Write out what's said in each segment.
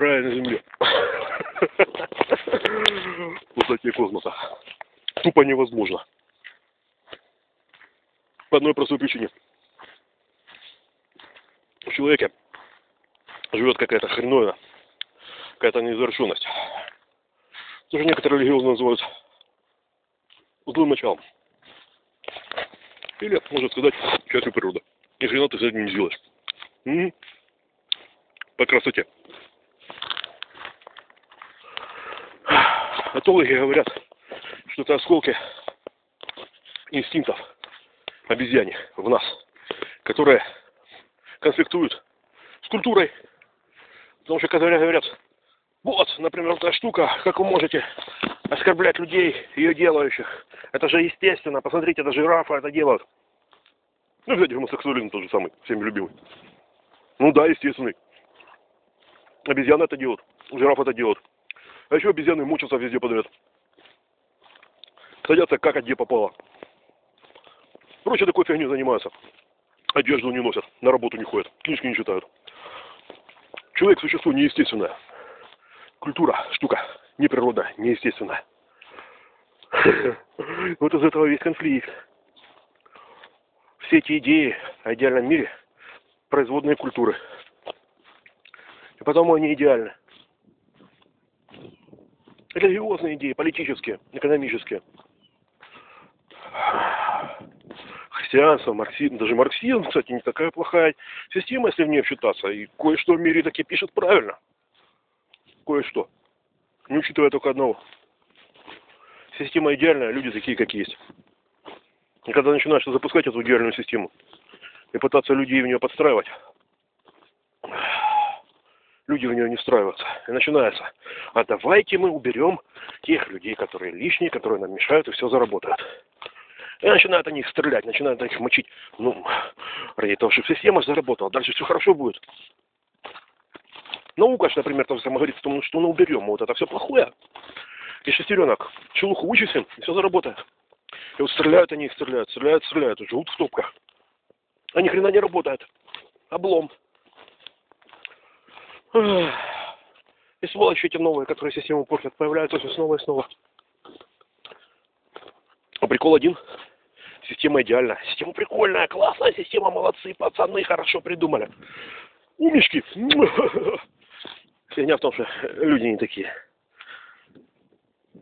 рая на земле. Высоте космоса. Тупо невозможно. По одной простой причине. В человеке живет какая-то хреновина, какая-то незавершенность. Тоже некоторые религиозно называют злым началом. Или, можно сказать, частью природы. Ни хрена ты с этим не сделаешь. М-м. По красоте. Этологи говорят, что это осколки инстинктов обезьяне в нас, которые конфликтуют с культурой. Потому что когда говорят, вот, например, эта штука, как вы можете оскорблять людей, ее делающих. Это же естественно. Посмотрите, это жирафы это делают. Ну, кстати, гомосексуализм тот же самый, всеми любимый. Ну да, естественный. Обезьяны это делают, жираф это делают. А еще обезьяны мучатся везде подряд. Садятся как где попало. Прочее такой фигней занимаются. Одежду не носят, на работу не ходят, книжки не читают. Человек существо неестественное. Культура, штука, не природа, неестественная. Вот из этого весь конфликт. Все эти идеи о идеальном мире – производные культуры. И потому они идеальны. Религиозные идеи, политические, экономические. Христианство, марксизм, даже марксизм, кстати, не такая плохая система, если в ней вчитаться. И кое-что в мире таки пишет правильно. Кое-что. Не учитывая только одного. Система идеальная, люди такие, как есть. И когда начинаешь запускать эту идеальную систему и пытаться людей в нее подстраивать, люди в нее не встраиваются. И начинается, а давайте мы уберем тех людей, которые лишние, которые нам мешают, и все заработают. И начинают они их стрелять, начинают их мочить. Ну, ради того, чтобы система заработала, дальше все хорошо будет. Наука, например, тоже самое говорит, что, мы уберем вот это все плохое. И шестеренок, челуху вычислим, и все заработает. И вот стреляют они, стреляют, стреляют, стреляют, живут в топках. А ни хрена не работает. Облом. И сволочи эти новые, которые систему портят, появляются все снова и снова. А прикол один. Система идеальна. Система прикольная, классная система, молодцы, пацаны, хорошо придумали. Умнички. Фигня в том, что люди не такие.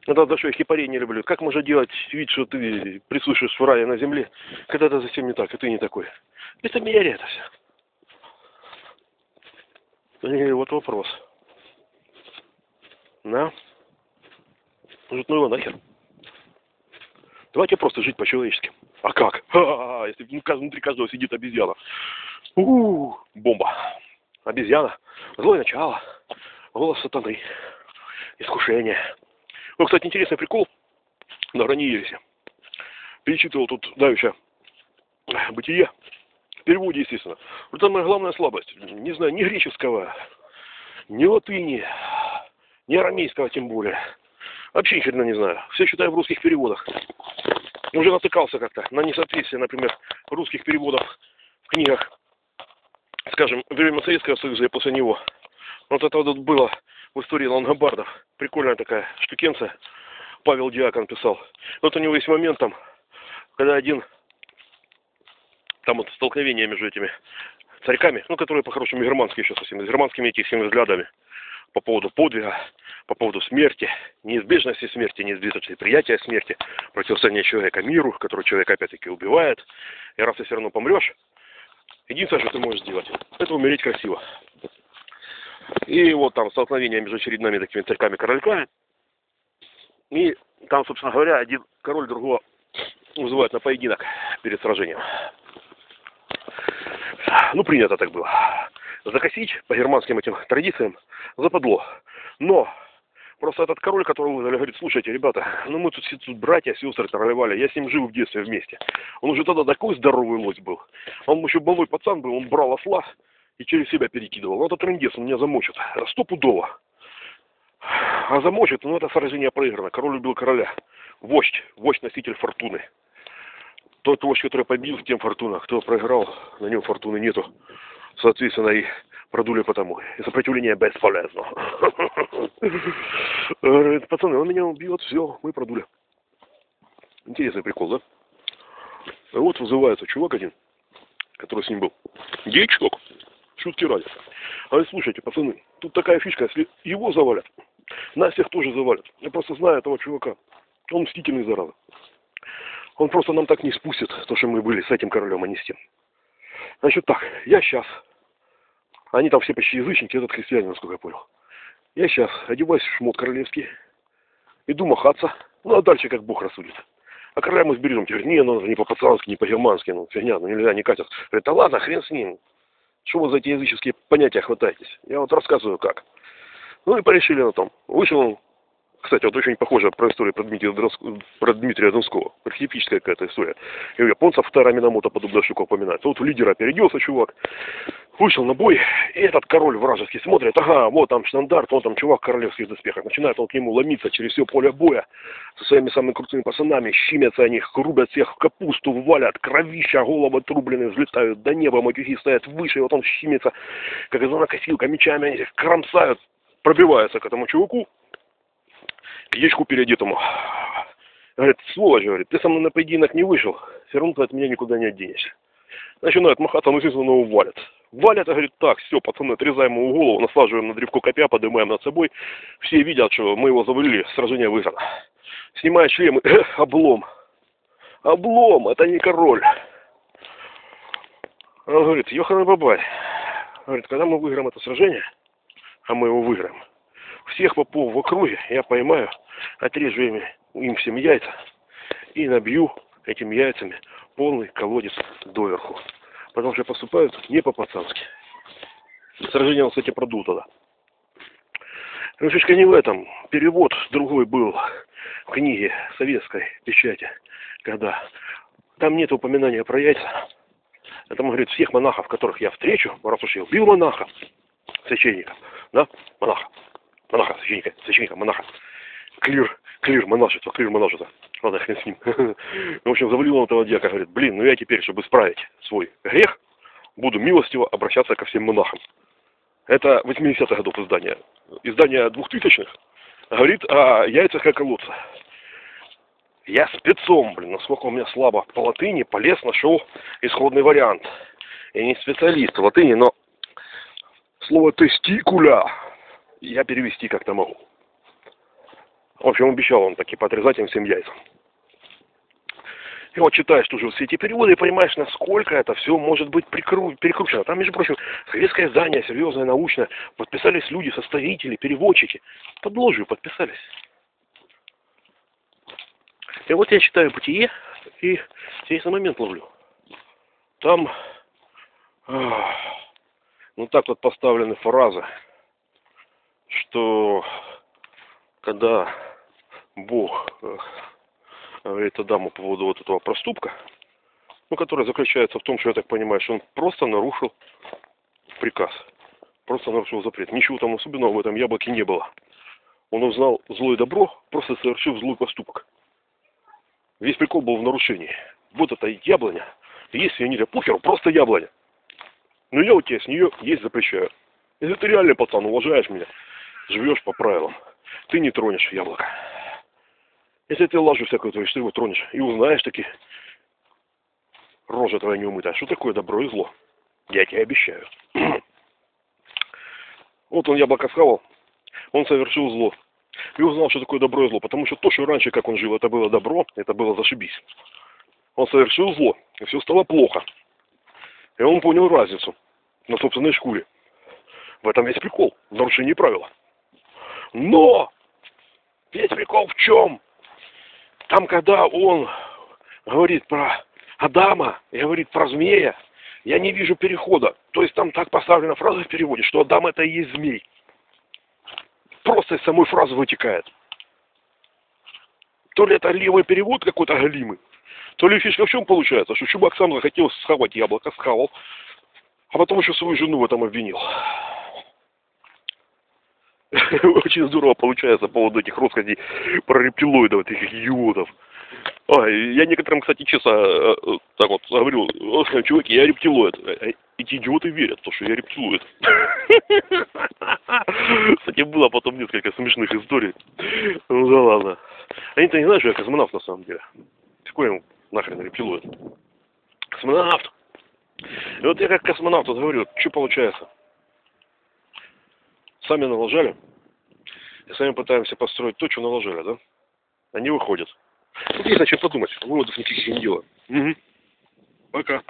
Это за что я хипарей не люблю. Как можно делать вид, что ты присутствуешь в рае на земле, когда это совсем не так, и ты не такой? Это мере это все. И вот вопрос. Да? Может, ну его нахер. Давайте просто жить по-человечески. А как? Ха-ха-ха, если внутри каждого сидит обезьяна. У-у-у, бомба. Обезьяна. Злое начало. Голос сатаны. Искушение. Ну, кстати, интересный прикол на грани ереси. Перечитывал тут давеча бытие. В переводе, естественно. Вот это моя главная слабость. Не знаю, ни греческого, ни латыни, ни арамейского тем более. Вообще ни хрена не знаю. Все читаю в русских переводах. Уже натыкался как-то на несоответствие, например, русских переводов в книгах, скажем, время Советского Союза и после него. Вот это вот было в истории лангобардов. Прикольная такая штукенция. Павел Диакон писал. Вот у него есть момент там, когда один, там вот столкновение между этими царьками, ну, которые по-хорошему германские еще совсем, с германскими этими взглядами по поводу подвига, по поводу смерти, неизбежности смерти, неизбежности приятия смерти, противостояние человека миру, который человек опять-таки убивает. И раз ты все равно помрешь, единственное, что ты можешь сделать, это умереть красиво. И вот там столкновение между очередными такими царьками-корольками. И там, собственно говоря, один король другого вызывает на поединок перед сражением. Ну, принято так было. Закосить по германским этим традициям западло. Но просто этот король, которого вызвали, говорит, слушайте, ребята, ну мы тут, тут братья, сестры тролливали, я с ним жил в детстве вместе. Он уже тогда такой здоровый лось был. Он еще больной пацан был, он брал осла и через себя перекидывал. Ну, это трендец, он меня замочит. Стопудово. А замочит, ну, это сражение проиграно. Король убил короля. Вождь, вождь носитель фортуны. Тот вождь, который побил, тем фортуна. Кто проиграл, на нем фортуны нету. Соответственно, и продули потому. И сопротивление бесполезно. Пацаны, он меня убьет, все, мы продули. Интересный прикол, да? Вот вызывается чувак один, который с ним был. Дичок. Шутки ради. А говорит, слушайте, пацаны, тут такая фишка, если его завалят, нас всех тоже завалят. Я просто знаю этого чувака. Он мстительный, зараза. Он просто нам так не спустит, то, что мы были с этим королем, а не с тем. Значит так, я сейчас, они там все почти язычники, этот христианин, насколько я понял. Я сейчас одеваюсь в шмот королевский, иду махаться, ну а дальше как Бог рассудит. А короля мы сбережем. Говорит, не, ну не по-пацански, не по-германски, ну фигня, ну нельзя, не катят. Говорит, да ладно, хрен с ним. Что вы за эти языческие понятия хватаетесь? Я вот рассказываю как. Ну и порешили на том. Вышел он кстати, вот очень похоже про историю про Дмитрия, Донского, про Дмитрия Донского. Архетипическая какая-то история. И у японцев вторая Минамото подобная штука упоминается. Вот у лидера опередился чувак, вышел на бой, и этот король вражеский смотрит, ага, вот там штандарт, вот там чувак в королевских доспехах. Начинает он к нему ломиться через все поле боя со своими самыми крутыми пацанами, щимятся они, рубят всех в капусту, валят, кровища, головы отрубленные, взлетают до неба, матюхи стоят выше, и вот он щимится, как из косилка, мечами они кромсают, пробивается к этому чуваку, ячку переодетому. Говорит, сволочь, говорит, ты со мной на поединок не вышел, все равно ты от меня никуда не оденешься. Начинает махаться, ну, естественно, его валят. Валят, а говорит, так, все, пацаны, отрезаем ему голову, насаживаем на древко копья, поднимаем над собой. Все видят, что мы его завалили, сражение выиграно. Снимает шлем, э, облом. Облом, это не король. Он говорит, Йохана Бабай, говорит, когда мы выиграем это сражение, а мы его выиграем, всех попов в округе я поймаю, отрежу им, им всем яйца и набью этими яйцами полный колодец доверху. Потому что поступают не по-пацански. Сражение, он, кстати, продул тогда. Но фишка не в этом. Перевод другой был в книге советской печати, когда там нет упоминания про яйца. Это, говорит, всех монахов, которых я встречу, раз уж я убил монаха, священника, да, монаха, монаха, священника, священника, монаха. Клир, клир, монашество, клир, монашество. Ладно, хрен с ним. В общем, завалил он этого дьяка, говорит, блин, ну я теперь, чтобы исправить свой грех, буду милостиво обращаться ко всем монахам. Это 80-х годов издание. Издание 2000-х говорит о яйцах как колодца. Я спецом, блин, насколько у меня слабо по латыни, полез, нашел исходный вариант. Я не специалист в латыни, но слово тестикуля я перевести как-то могу. В общем, обещал он таки поотрезать им всем яйца. И вот читаешь тоже все эти переводы и понимаешь, насколько это все может быть прикру... перекручено. Там, между прочим, советское издание, серьезное, научное, подписались люди, составители, переводчики. Под ложью подписались. И вот я читаю «Бытие» и интересный момент ловлю. Там, ну так вот поставлены фразы – что когда Бог э, говорит Адаму по поводу вот этого проступка, ну, который заключается в том, что, я так понимаю, что он просто нарушил приказ, просто нарушил запрет. Ничего там особенного в этом яблоке не было. Он узнал зло и добро, просто совершив злой поступок. Весь прикол был в нарушении. Вот эта яблоня, если я не для похеру, просто яблоня. Но я у тебя с нее есть запрещаю. Если ты реально пацан, уважаешь меня, живешь по правилам. Ты не тронешь яблоко. Если ты лажу всякую творишь, ты его тронешь и узнаешь таки, рожа твоя неумытая, что такое добро и зло. Я тебе обещаю. вот он яблоко схавал, он совершил зло. И узнал, что такое добро и зло. Потому что то, что раньше, как он жил, это было добро, это было зашибись. Он совершил зло, и все стало плохо. И он понял разницу на собственной шкуре. В этом весь прикол, в нарушении правила. Но весь прикол в чем? Там, когда он говорит про Адама и говорит про змея, я не вижу перехода. То есть там так поставлена фраза в переводе, что Адам это и есть змей. Просто из самой фразы вытекает. То ли это левый перевод какой-то галимый, то ли фишка в чем получается, что чувак сам захотел схавать яблоко, схавал, а потом еще свою жену в этом обвинил. Очень здорово получается по поводу этих россказней про рептилоидов, этих идиотов. А, я некоторым, кстати, честно э, так вот говорил, чуваки, я рептилоид. эти идиоты верят, то, что я рептилоид. Кстати, было потом несколько смешных историй. Ну да ладно. Они-то не знают, что я космонавт на самом деле. Какой им нахрен рептилоид? Космонавт! И вот я как космонавт вот говорю, что получается? Сами налажали, и сами пытаемся построить то, что наложили, да? Они выходят. Тут есть на чем подумать. Выводов никаких не делаем. Угу. Пока.